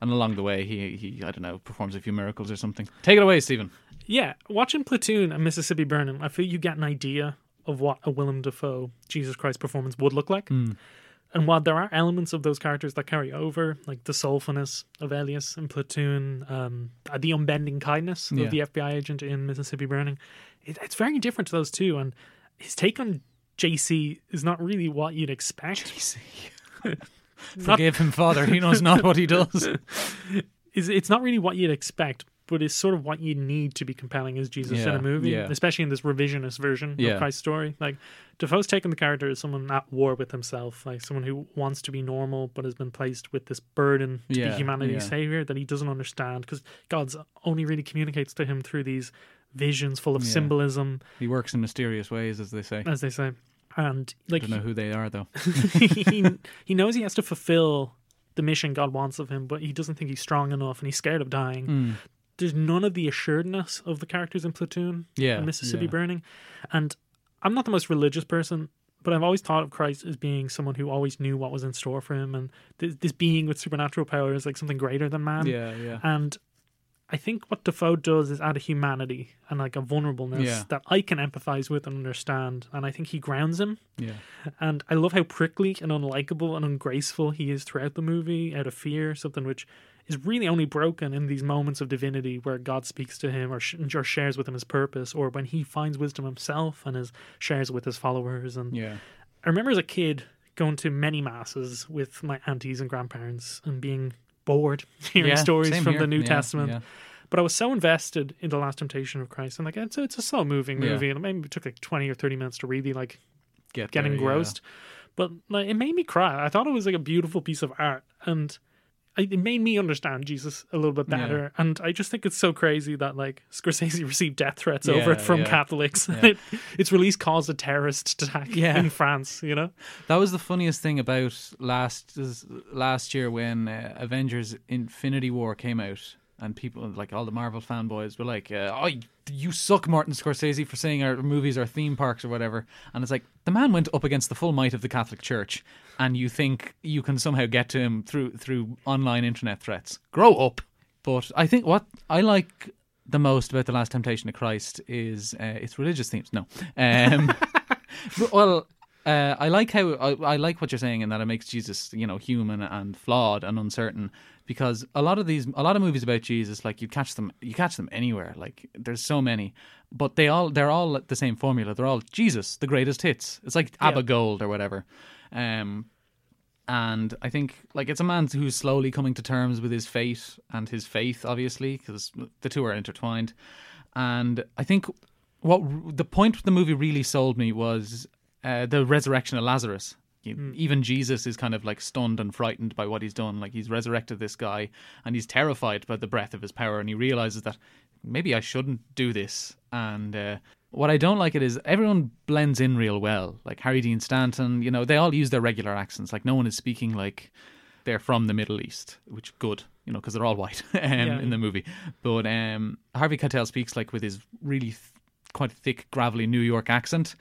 [SPEAKER 3] And along the way, he, he I don't know, performs a few miracles or something. Take it away, Stephen.
[SPEAKER 2] Yeah, watching Platoon and Mississippi Burning, I feel you get an idea of what a Willem Dafoe Jesus Christ performance would look like.
[SPEAKER 3] Hmm.
[SPEAKER 2] And while there are elements of those characters that carry over, like the soulfulness of Elias in Platoon, um, uh, the unbending kindness
[SPEAKER 3] Yeah.
[SPEAKER 2] of the FBI agent in Mississippi Burning, it, it's very different to those two. And his take on JC is not really what you'd expect. JC.
[SPEAKER 3] Forgive him, Father. He knows not what he does.
[SPEAKER 2] is it's not really what you'd expect, but it's sort of what you need to be compelling as Jesus in a movie,
[SPEAKER 3] yeah.
[SPEAKER 2] especially in this revisionist version
[SPEAKER 3] Yeah.
[SPEAKER 2] of Christ's story. Like Dafoe's taken the character as someone at war with himself, like someone who wants to be normal but has been placed with this burden to
[SPEAKER 3] Yeah,
[SPEAKER 2] be humanity's
[SPEAKER 3] yeah.
[SPEAKER 2] savior that he doesn't understand because God's only really communicates to him through these visions, full of
[SPEAKER 3] Yeah.
[SPEAKER 2] symbolism,
[SPEAKER 3] He works in mysterious ways, as they say.
[SPEAKER 2] as they say. And
[SPEAKER 3] I
[SPEAKER 2] like
[SPEAKER 3] don't know who they are, though.
[SPEAKER 2] he, he knows he has to fulfill the mission God wants of him, but he doesn't think he's strong enough and he's scared of dying.
[SPEAKER 3] Mm.
[SPEAKER 2] There's none of the assuredness of the characters in Platoon
[SPEAKER 3] Yeah,
[SPEAKER 2] and Mississippi
[SPEAKER 3] yeah.
[SPEAKER 2] Burning. And I'm not the most religious person, but I've always thought of Christ as being someone who always knew what was in store for him. And this, this being with supernatural powers, like something greater than man.
[SPEAKER 3] Yeah, yeah.
[SPEAKER 2] And I think what Dafoe does is add a humanity and like a vulnerableness
[SPEAKER 3] Yeah.
[SPEAKER 2] that I can empathize with and understand. And I think he grounds him.
[SPEAKER 3] Yeah.
[SPEAKER 2] And I love how prickly and unlikable and ungraceful he is throughout the movie out of fear, something which is really only broken in these moments of divinity where God speaks to him or, sh- or shares with him his purpose, or when he finds wisdom himself and is shares with his followers. And
[SPEAKER 3] Yeah.
[SPEAKER 2] I remember as a kid going to many masses with my aunties and grandparents and being bored hearing
[SPEAKER 3] Yeah,
[SPEAKER 2] stories from
[SPEAKER 3] here.
[SPEAKER 2] the New
[SPEAKER 3] Yeah,
[SPEAKER 2] Testament.
[SPEAKER 3] yeah.
[SPEAKER 2] But I was so invested in the Last Temptation of Christ, and like it's a, it's a slow moving movie, and it maybe took like twenty or thirty minutes to really like
[SPEAKER 3] Get
[SPEAKER 2] get
[SPEAKER 3] there,
[SPEAKER 2] engrossed. But like, it made me cry. I thought it was like a beautiful piece of art, and it made me understand Jesus a little bit
[SPEAKER 3] Yeah.
[SPEAKER 2] better. And I just think it's so crazy that like Scorsese received death threats over it from
[SPEAKER 3] yeah.
[SPEAKER 2] Catholics.
[SPEAKER 3] Yeah.
[SPEAKER 2] It, its release caused a terrorist attack
[SPEAKER 3] Yeah.
[SPEAKER 2] in France. You know,
[SPEAKER 3] That was the funniest thing about last last year when uh, Avengers Infinity War came out and people like all the Marvel fanboys were like, uh, "Oh, you suck, Martin Scorsese, for saying our movies are theme parks or whatever." And it's like the man went up against the full might of the Catholic Church, and you think you can somehow get to him through through online internet threats? Grow up. But I think what I like the most about the Last Temptation of Christ is uh, its religious themes. No, um, but- well, uh, I like how I, I like what you're saying, in that it makes Jesus, you know, human and flawed and uncertain. Because a lot of these, a lot of movies about Jesus, like you catch them, you catch them anywhere. Like there's so many, but they all, they're all the same formula. They're all Jesus, the greatest hits. It's like
[SPEAKER 2] Yeah.
[SPEAKER 3] ABBA Gold or whatever. Um, and I think like it's a man who's slowly coming to terms with his fate and his faith, obviously, because the two are intertwined. And I think what the point the movie really sold me was uh, the resurrection of Lazarus. You- Even Jesus is kind of like stunned and frightened by what he's done. Like he's resurrected this guy, and he's terrified by the breadth of his power, and he realizes that maybe I shouldn't do this. And uh, what I don't like it is everyone blends in real well. Like Harry Dean Stanton, you know, they all use their regular accents. Like no one is speaking like they're from the Middle East, which good, you know, because they're all white um,
[SPEAKER 2] Yeah.
[SPEAKER 3] in the movie. But um, Harvey Keitel speaks like with his really th- quite thick, gravelly New York accent.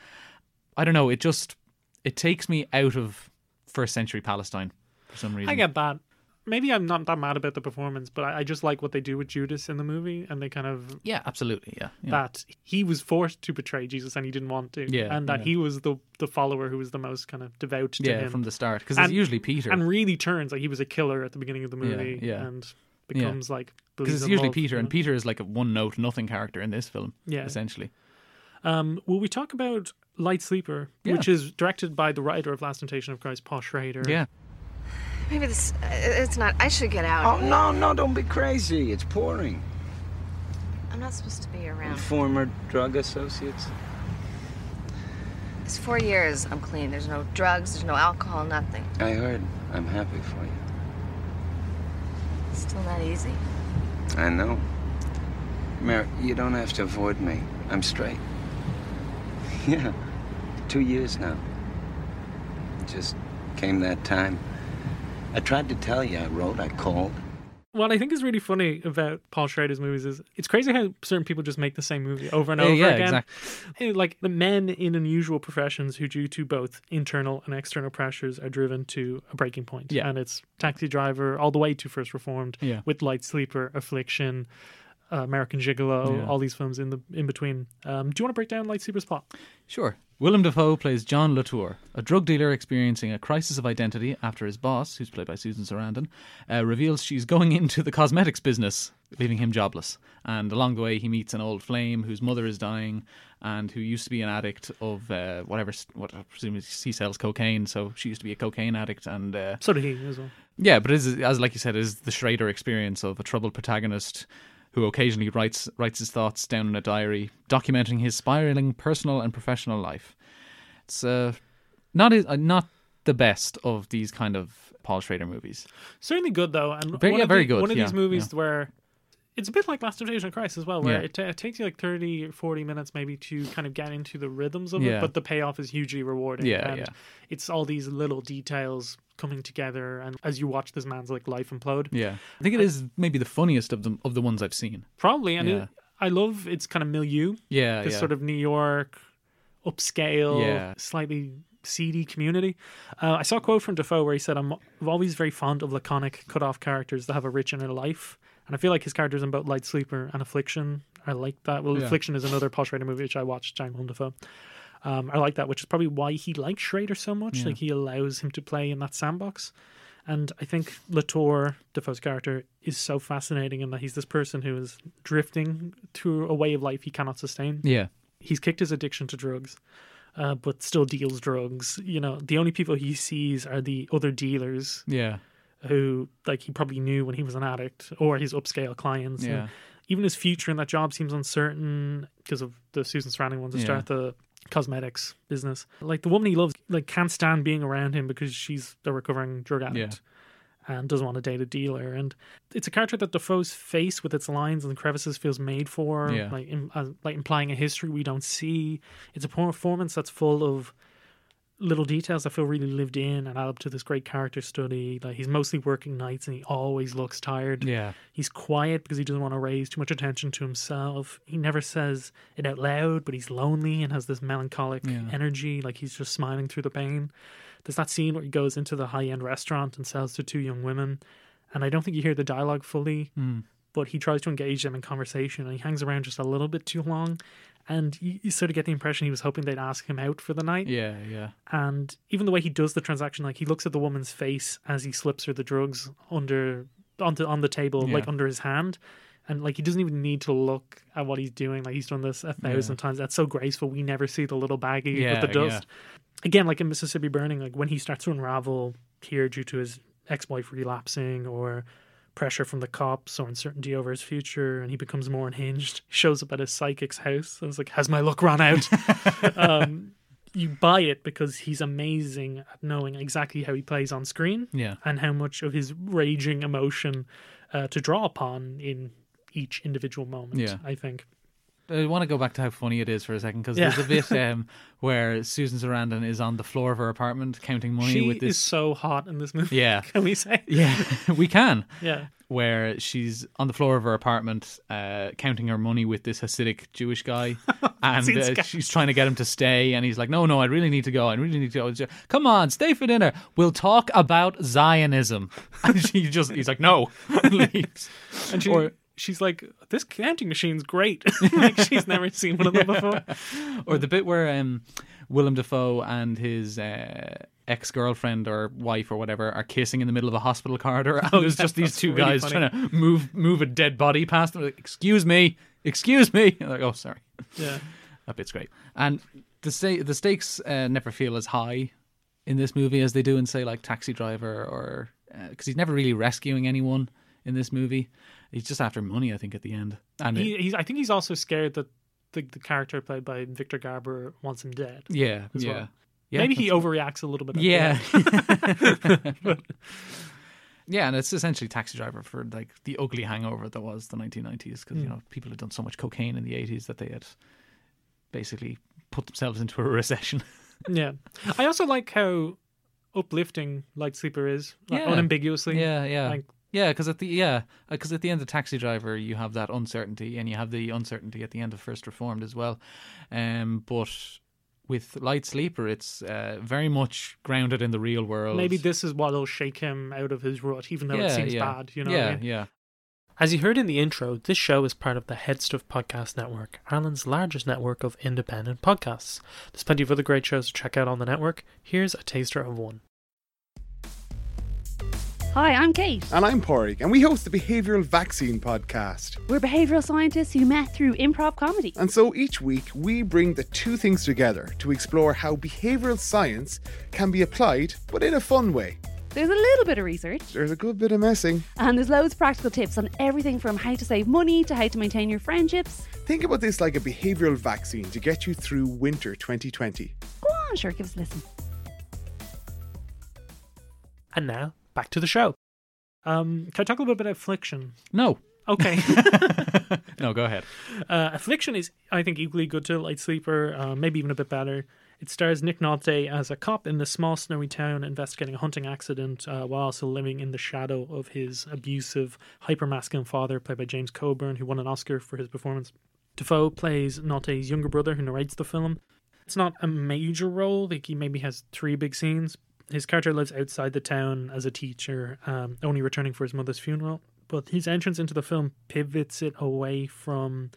[SPEAKER 3] I don't know. It just it takes me out of first century Palestine for some reason.
[SPEAKER 2] I get that. Maybe I'm not that mad about the performance, but I, I just like what they do with Judas in the movie, and they kind of
[SPEAKER 3] yeah, absolutely, yeah, yeah.
[SPEAKER 2] that he was forced to betray Jesus and he didn't want to,
[SPEAKER 3] Yeah,
[SPEAKER 2] and that
[SPEAKER 3] yeah.
[SPEAKER 2] he was the the follower who was the most kind of devout to
[SPEAKER 3] yeah,
[SPEAKER 2] him
[SPEAKER 3] from the start because it's usually Peter.
[SPEAKER 2] and really turns like he was a killer at the beginning of the movie,
[SPEAKER 3] yeah.
[SPEAKER 2] and becomes like
[SPEAKER 3] because it's usually
[SPEAKER 2] love,
[SPEAKER 3] Peter,
[SPEAKER 2] you
[SPEAKER 3] and? Peter is like a one note nothing character in this film.
[SPEAKER 2] Yeah.
[SPEAKER 3] essentially.
[SPEAKER 2] Um, will we talk about Light Sleeper,
[SPEAKER 3] Yeah.
[SPEAKER 2] which is directed by the writer of Last Temptation of Christ, Paul Schrader?
[SPEAKER 3] Yeah,
[SPEAKER 10] Maybe this. uh, It's not. I should get out.
[SPEAKER 6] Oh, no, no, don't be crazy. It's pouring.
[SPEAKER 10] I'm not supposed to be around.
[SPEAKER 6] Former drug associates?
[SPEAKER 10] It's four years. I'm clean. There's no drugs. There's no alcohol. Nothing.
[SPEAKER 6] I heard. I'm happy for you.
[SPEAKER 10] It's still not easy.
[SPEAKER 6] I know. Mary, you don't have to avoid me. I'm straight. Yeah. Two years now. Just came that time. I tried to tell you. I wrote, I called.
[SPEAKER 2] What I think is really funny about Paul Schrader's movies is it's crazy how certain people just make the same movie over and over
[SPEAKER 3] yeah,
[SPEAKER 2] again.
[SPEAKER 3] exactly.
[SPEAKER 2] Like the men in unusual professions who, due to both internal and external pressures, are driven to a breaking point.
[SPEAKER 3] Yeah.
[SPEAKER 2] And it's Taxi Driver all the way to First Reformed,
[SPEAKER 3] Yeah.
[SPEAKER 2] with Light Sleeper, Affliction, uh, American Gigolo,
[SPEAKER 3] Yeah.
[SPEAKER 2] all these films in the in between. Um, do you want to break down Light Sleeper's plot?
[SPEAKER 3] Sure. Willem Dafoe plays John LeTour, a drug dealer experiencing a crisis of identity after his boss, who's played by Susan Sarandon, uh, reveals she's going into the cosmetics business, leaving him jobless. And along the way, he meets an old flame whose mother is dying and who used to be an addict of uh, whatever, what I presume is- he sells cocaine. So she used to be a cocaine addict. And uh,
[SPEAKER 2] So did he as well.
[SPEAKER 3] yeah, but is, as like you said, is the Schrader experience of a troubled protagonist who occasionally writes writes his thoughts down in a diary, documenting his spiraling personal and professional life. It's uh, not uh, not the best of these kind of Paul Schrader movies.
[SPEAKER 2] Certainly good though, and
[SPEAKER 3] Very-
[SPEAKER 2] one
[SPEAKER 3] yeah,
[SPEAKER 2] of
[SPEAKER 3] very
[SPEAKER 2] the-
[SPEAKER 3] good,
[SPEAKER 2] One of these movies
[SPEAKER 3] yeah.
[SPEAKER 2] where it's a bit like Last Temptation of Christ as well, where
[SPEAKER 3] Yeah.
[SPEAKER 2] it, ta it takes you like 30 40 minutes maybe to kind of get into the rhythms of
[SPEAKER 3] Yeah.
[SPEAKER 2] it, but the payoff is hugely rewarding.
[SPEAKER 3] Yeah,
[SPEAKER 2] and
[SPEAKER 3] yeah.
[SPEAKER 2] It's all these little details coming together, and as you watch this man's like life implode,
[SPEAKER 3] Yeah, I think it is maybe the funniest of them of the ones I've seen.
[SPEAKER 2] probably. And
[SPEAKER 3] Yeah.
[SPEAKER 2] it, I love its kind of milieu,
[SPEAKER 3] Yeah,
[SPEAKER 2] this sort of New York upscale, slightly seedy community. Uh, I saw a quote from Dafoe where he said, "I'm always very fond of laconic, cut-off characters that have a rich inner life." And I feel like his characters in both Light Sleeper and Affliction are like that. Well,
[SPEAKER 3] Yeah.
[SPEAKER 2] Affliction is another Paul Schrader movie which I watched, Willem Dafoe. Um, I like that, which is probably why he likes Schrader so much.
[SPEAKER 3] Yeah.
[SPEAKER 2] Like he allows him to play in that sandbox. And I think LeTour, Dafoe's character, is so fascinating in that he's this person who is drifting to a way of life he cannot sustain.
[SPEAKER 3] Yeah,
[SPEAKER 2] He's kicked his addiction to drugs, uh, but still deals drugs. You know, the only people he sees are the other dealers
[SPEAKER 3] yeah,
[SPEAKER 2] who, like, he probably knew when he was an addict or his upscale clients. And
[SPEAKER 3] Yeah.
[SPEAKER 2] even his future in that job seems uncertain because of the Susan Sarandon ones to
[SPEAKER 3] Yeah.
[SPEAKER 2] start the cosmetics business. Like the woman he loves, like can't stand being around him because she's a recovering drug addict and doesn't want to date a dealer. And it's a character that Dafoe's face with its lines and crevices feels made for,
[SPEAKER 3] Yeah.
[SPEAKER 2] like im- uh, like implying a history we don't see. It's a performance that's full of little details that feel really lived in and add up to this great character study. Like he's mostly working nights and he always looks tired.
[SPEAKER 3] yeah,
[SPEAKER 2] He's quiet because he doesn't want to raise too much attention to himself. He never says it out loud, but he's lonely and has this melancholic
[SPEAKER 3] Yeah.
[SPEAKER 2] energy, like he's just smiling through the pain. There's that scene where he goes into the high end restaurant and sells to two young women, and I don't think you hear the dialogue fully,
[SPEAKER 3] Mm.
[SPEAKER 2] But he tries to engage them in conversation and he hangs around just a little bit too long. And you, you sort of get the impression he was hoping they'd ask him out for the night.
[SPEAKER 3] yeah, yeah,
[SPEAKER 2] And even the way he does the transaction, like he looks at the woman's face as he slips her the drugs under onto on the table,
[SPEAKER 3] Yeah.
[SPEAKER 2] like under his hand. And like he doesn't even need to look at what he's doing. Like he's done this a thousand times. That's so graceful. We never see the little baggie
[SPEAKER 3] Yeah,
[SPEAKER 2] with the dust. Again, like in Mississippi Burning, like when he starts to unravel here due to his ex-wife relapsing or pressure from the cops or uncertainty over his future and he becomes more unhinged he shows up at his psychic's house and it's like has my luck run out um, you buy it because he's amazing at knowing exactly how he plays on screen
[SPEAKER 3] Yeah.
[SPEAKER 2] and how much of his raging emotion uh, to draw upon in each individual moment
[SPEAKER 3] Yeah.
[SPEAKER 2] i think
[SPEAKER 3] I want to go back to how funny it is for a second because
[SPEAKER 2] Yeah.
[SPEAKER 3] there's a bit um, where Susan Sarandon is on the floor of her apartment counting money
[SPEAKER 2] she
[SPEAKER 3] with this.
[SPEAKER 2] is so hot in this movie
[SPEAKER 3] Yeah.
[SPEAKER 2] can we say
[SPEAKER 3] Yeah, we can.
[SPEAKER 2] yeah
[SPEAKER 3] Where she's on the floor of her apartment, uh, counting her money with this Hasidic Jewish guy, and uh, she's trying to get him to stay, and he's like, "No, no, I really need to go. I really need to go. Come on, stay for dinner. We'll talk about Zionism." And she just, he's like, "No," and leaves.
[SPEAKER 2] and she,
[SPEAKER 3] Or-
[SPEAKER 2] she's like this counting machine's great like she's never seen one of them before
[SPEAKER 3] or the bit where um, Willem Dafoe and his uh, ex girlfriend or wife or whatever are kissing in the middle of a hospital corridor, and there's just these two
[SPEAKER 2] really
[SPEAKER 3] guys
[SPEAKER 2] funny.
[SPEAKER 3] trying to move move a dead body past them. Like, excuse me, excuse me. Like, oh, sorry.
[SPEAKER 2] yeah
[SPEAKER 3] That bit's great. And the sta- the stakes uh, never feel as high in this movie as they do in say like Taxi Driver or because he's never really rescuing anyone in this movie. He's just after money, I think, at the end. And it-
[SPEAKER 2] he's, I think he's also scared that the, the character played by Victor Garber wants him dead.
[SPEAKER 3] yeah, yeah.
[SPEAKER 2] well.
[SPEAKER 3] Yeah,
[SPEAKER 2] Maybe he overreacts a little bit.
[SPEAKER 3] Yeah. Yeah, and it's essentially Taxi Driver for like the ugly hangover that was the 1990s because you
[SPEAKER 2] Mm.
[SPEAKER 3] know people had done so much cocaine in the 80s that they had basically put themselves into a recession.
[SPEAKER 2] yeah. I also like how uplifting Light Sleeper is, like,
[SPEAKER 3] Yeah.
[SPEAKER 2] unambiguously.
[SPEAKER 3] yeah, yeah.
[SPEAKER 2] Like,
[SPEAKER 3] Yeah, because at the yeah, because at the end of Taxi Driver, you have that uncertainty, and you have the uncertainty at the end of First Reformed as well. Um, but with Light Sleeper, it's uh, very much grounded in the real world.
[SPEAKER 2] maybe this is what'll shake him out of his rut, even though
[SPEAKER 3] yeah,
[SPEAKER 2] it seems
[SPEAKER 3] yeah.
[SPEAKER 2] bad. You know.
[SPEAKER 3] Yeah,
[SPEAKER 2] what I mean?
[SPEAKER 3] yeah.
[SPEAKER 2] As you heard in the intro, this show is part of the Head Stuff Podcast Network, Ireland's largest network of independent podcasts. There's plenty of other great shows to check out on the network. Here's a taster of one.
[SPEAKER 11] Hi, I'm Kate.
[SPEAKER 12] And I'm Porrig, and we host the Behavioural Vaccine Podcast.
[SPEAKER 11] We're behavioural scientists who met through improv comedy.
[SPEAKER 12] And so each week we bring the two things together to explore how behavioural science can be applied, but in a fun way.
[SPEAKER 11] There's a little bit of research,
[SPEAKER 12] There's a good bit of messing.
[SPEAKER 11] and there's loads of practical tips on everything from how to save money to how to maintain your friendships.
[SPEAKER 12] Think about this like a behavioural vaccine to get you through winter 2020.
[SPEAKER 11] Go on, sure, give us a listen.
[SPEAKER 2] And now, back to the show. Um, can I talk a little bit about Affliction?
[SPEAKER 3] No.
[SPEAKER 2] Okay.
[SPEAKER 3] no, go ahead.
[SPEAKER 2] Uh, Affliction is, I think, equally good to Light Sleeper, uh, maybe even a bit better. It stars Nick Nolte as a cop in this small snowy town investigating a hunting accident uh, while also living in the shadow of his abusive, hypermasculine father, played by James Coburn, who won an Oscar for his performance. Dafoe plays Nolte's younger brother who narrates the film. It's not a major role, like he maybe has three big scenes. His character lives outside the town as a teacher, um, only returning for his mother's funeral. But his entrance into the film pivots it away from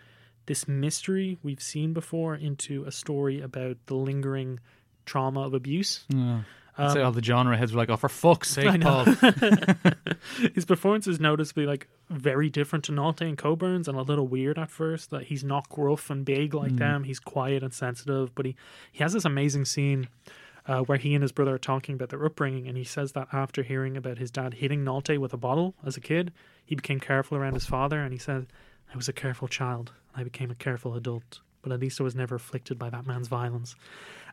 [SPEAKER 2] this mystery we've seen before into a story about the lingering trauma of abuse.
[SPEAKER 3] Yeah.
[SPEAKER 2] Um,
[SPEAKER 3] Say all the genre heads were like, "Oh, for fuck's sake. Paul!"
[SPEAKER 2] His performance is noticeably like very different to Nolte and Coburn's, and a little weird at first. That he's not gruff and big like
[SPEAKER 3] Mm.
[SPEAKER 2] them. He's quiet and sensitive, but he he has this amazing scene. Uh, where he and his brother are talking about their upbringing, and he says that after hearing about his dad hitting Nolte with a bottle as a kid, he became careful around his father, and he said, "I was a careful child, and I became a careful adult, but at least I was never afflicted by that man's violence."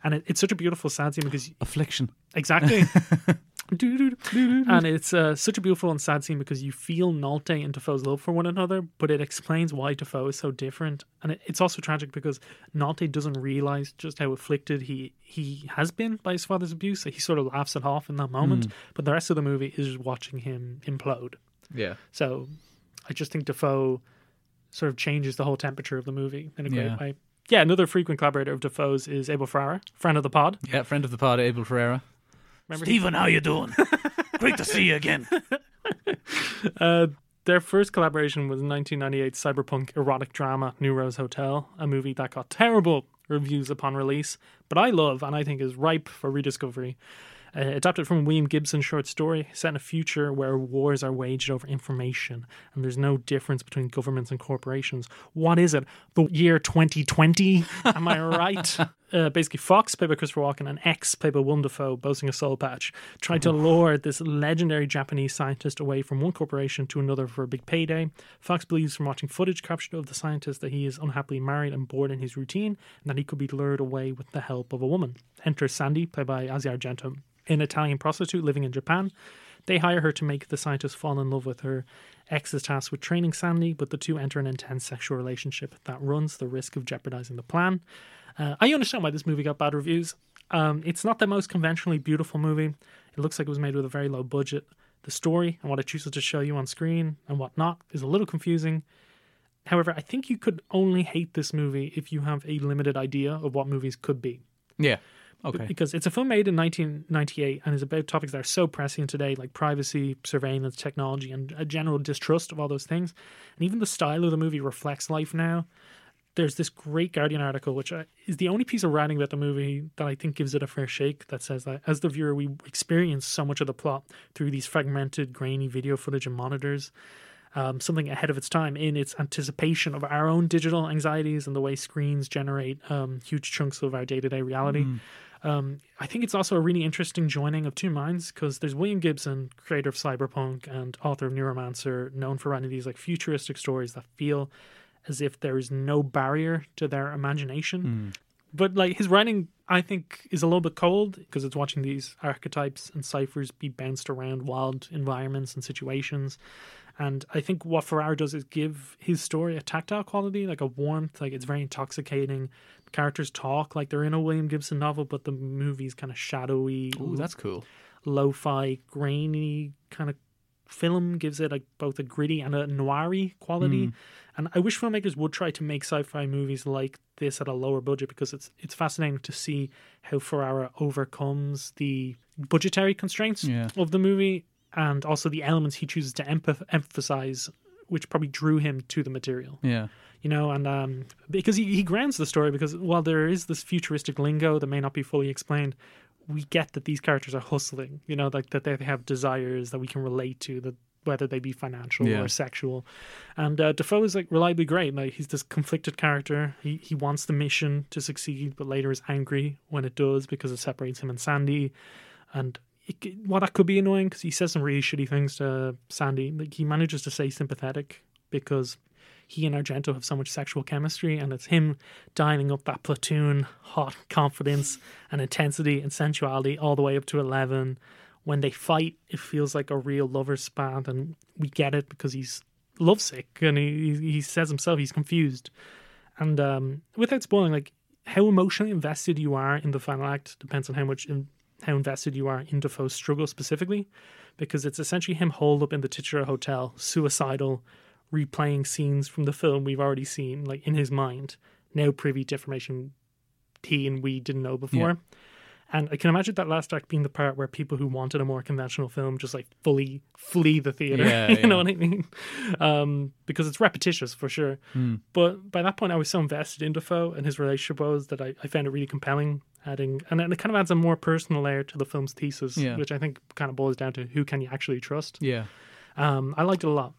[SPEAKER 2] And it, it's such a beautiful sad scene because
[SPEAKER 3] affliction,
[SPEAKER 2] exactly. and it's uh, such a beautiful and sad scene because you feel Nolte and Dafoe's love for one another, but it explains why Dafoe is so different. And it, it's also tragic because Nolte doesn't realize just how afflicted he he has been by his father's abuse. He sort of laughs it off in that moment,
[SPEAKER 3] Mm.
[SPEAKER 2] but the rest of the movie is watching him implode.
[SPEAKER 3] Yeah.
[SPEAKER 2] So I just think Dafoe sort of changes the whole temperature of the movie in a great
[SPEAKER 3] Yeah.
[SPEAKER 2] way. Yeah, another frequent collaborator of Dafoe's is Abel Ferrara, friend of the pod.
[SPEAKER 3] Yeah, friend of the pod, Abel Ferrara.
[SPEAKER 2] Remember
[SPEAKER 3] Stephen, how you doing? Great to see you again.
[SPEAKER 2] Uh, their first collaboration was 1998 cyberpunk erotic drama New Rose Hotel, a movie that got terrible reviews upon release, but I love and I think is ripe for rediscovery. Uh, adapted from William Gibson's short story set in a future where wars are waged over information and there's no difference between governments and corporations. What is it? The year 2020? Am I right? Uh, basically, Fox, played by Christopher Walken, and X, played by Willem Dafoe, boasting a soul patch, tried to lure this legendary Japanese scientist away from one corporation to another for a big payday. Fox believes from watching footage captured of the scientist that he is unhappily married and bored in his routine, and that he could be lured away with the help of a woman. Enter Sandy, played by Asia Argento, an Italian prostitute living in Japan. They hire her to make the scientist fall in love with her. X is tasked with training Sandy, but the two enter an intense sexual relationship that runs the risk of jeopardizing the plan. Uh, I understand why this movie got bad reviews. Um, it's not the most conventionally beautiful movie. It looks like it was made with a very low budget. The story and what it chooses to show you on screen and what not is a little confusing. However, I think you could only hate this movie if you have a limited idea of what movies could be.
[SPEAKER 3] Yeah. Okay.
[SPEAKER 2] Because it's a film made in 1998 and is about topics that are so pressing today, like privacy, surveillance, technology, and a general distrust of all those things. And even the style of the movie reflects life now. There's this great Guardian article, which is the only piece of writing about the movie that I think gives it a fair shake, that says that as the viewer, we experience so much of the plot through these fragmented, grainy video footage and monitors. Um, something ahead of its time in its anticipation of our own digital anxieties and the way screens generate um, huge chunks of our day to day reality.
[SPEAKER 3] Mm.
[SPEAKER 2] Um, I think it's also a really interesting joining of two minds because there's William Gibson, creator of Cyberpunk and author of Neuromancer, known for writing these like futuristic stories that feel as if there is no barrier to their imagination. But like his writing, I think, is a little bit cold because it's watching these archetypes and ciphers be bounced around wild environments and situations. And I think what Ferrara does is give his story a tactile quality, like a warmth. Like it's very intoxicating. Characters talk like they're in a William Gibson novel, but the movie's kind of shadowy.
[SPEAKER 3] Ooh, that's cool.
[SPEAKER 2] Lo-fi, grainy kind of film gives it like both a gritty and a noiry quality.
[SPEAKER 3] Mm.
[SPEAKER 2] And I wish filmmakers would try to make sci-fi movies like this at a lower budget because it's it's fascinating to see how Ferrara overcomes the budgetary constraints
[SPEAKER 3] Yeah.
[SPEAKER 2] of the movie and also the elements he chooses to empath- emphasize, which probably drew him to the material
[SPEAKER 3] Yeah.
[SPEAKER 2] You know, and um, because he, he grounds the story, because while there is this futuristic lingo that may not be fully explained, we get that these characters are hustling, you know, like that they have desires that we can relate to, that whether they be financial
[SPEAKER 3] Yeah.
[SPEAKER 2] or sexual. And uh, Dafoe is like reliably great. Like he's this conflicted character. He he wants the mission to succeed, but later is angry when it does because it separates him and Sandy. And it, well, that could be annoying because he says some really shitty things to Sandy. Like he manages to stay sympathetic because he and Argento have so much sexual chemistry, and it's him dialing up that platoon hot confidence and intensity and sensuality all the way up to 11. When they fight, it feels like a real lover's spat, and we get it because he's lovesick, and he he says himself he's confused. And um, without spoiling, like how emotionally invested you are in the final act depends on how much in, how invested you are in Dafoe's struggle specifically, because it's essentially him holed up in the titular hotel, suicidal, replaying scenes from the film we've already seen, like in his mind, now privy to information he and we didn't know before.
[SPEAKER 3] Yeah.
[SPEAKER 2] And I can imagine that last act being the part where people who wanted a more conventional film just like fully flee the theater.
[SPEAKER 3] Yeah,
[SPEAKER 2] you
[SPEAKER 3] yeah.
[SPEAKER 2] know what I mean? Um, because it's repetitious for sure.
[SPEAKER 3] Hmm.
[SPEAKER 2] But by that point, I was so invested in Dafoe and his relationship was that I, I found it really compelling. Adding and it kind of adds a more personal layer to the film's thesis,
[SPEAKER 3] Yeah.
[SPEAKER 2] which I think kind of boils down to who can you actually trust.
[SPEAKER 3] Yeah.
[SPEAKER 2] Um, I liked it a lot.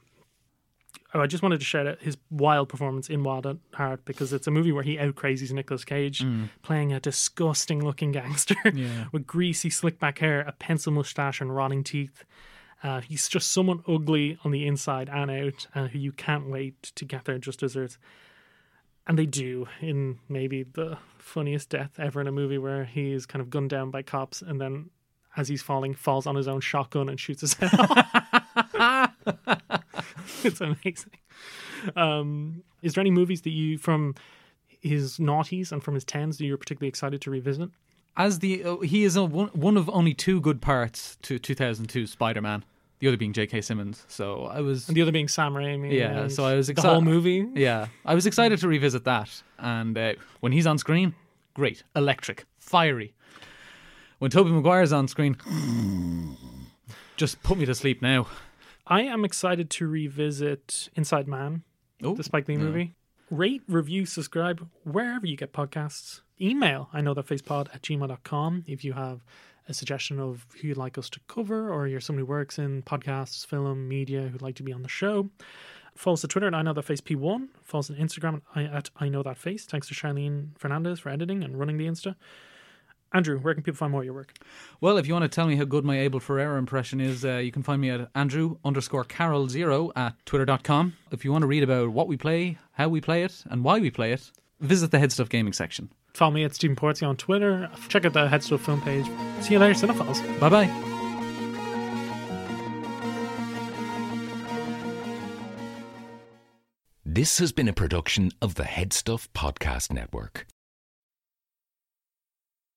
[SPEAKER 2] Oh, I just wanted to shout out his wild performance in Wild at Heart because it's a movie where he out crazies Nicolas Cage
[SPEAKER 3] Mm.
[SPEAKER 2] playing a disgusting looking gangster
[SPEAKER 3] Yeah.
[SPEAKER 2] with greasy slick back hair, a pencil mustache, and rotting teeth. Uh, he's just someone ugly on the inside and out, uh, who you can't wait to get their just desserts. And they do in maybe the funniest death ever in a movie where he is kind of gunned down by cops and then as he's falling falls on his own shotgun and shoots his head off. it's amazing. Um, is there any movies that you from his noughties and from his tens that you're particularly excited to revisit?
[SPEAKER 3] As the uh, he is a, one, one of only two good parts to 2002 Spider-Man. The other being J.K. Simmons. So I was
[SPEAKER 2] And the other being Sam Raimi.
[SPEAKER 3] yeah. So I was excited.
[SPEAKER 2] the whole movie.
[SPEAKER 3] Yeah, I was excited to revisit that. And uh, when he's on screen, great, electric, fiery. When Tobey Maguire's on screen, just put me to sleep now.
[SPEAKER 2] I am excited to revisit Inside Man,
[SPEAKER 3] Oh,
[SPEAKER 2] the Spike Lee
[SPEAKER 3] yeah.
[SPEAKER 2] movie. Rate, review, subscribe wherever you get podcasts. Email I know that facepod at gmail.com if you have a suggestion of who you'd like us to cover or you're someone who works in podcasts, film, media who'd like to be on the show. Follow us on Twitter at I know that face P1. Follow us on Instagram at I, at I know that face. Thanks to Charline Fernandez for editing and running the Insta. Andrew, where can people find more of your work?
[SPEAKER 3] Well, if you want to tell me how good my Abel Ferrara impression is, uh, you can find me at Andrew underscore Carroll zero at twitter.com. If you want to read about what we play, how we play it, and why we play it, visit the Head Stuff Gaming section.
[SPEAKER 2] Follow me at Stephen Porzio on Twitter. Check out the Headstuff film page. See you later, Cinephiles.
[SPEAKER 3] Bye bye.
[SPEAKER 1] This has been a production of the Headstuff Podcast Network.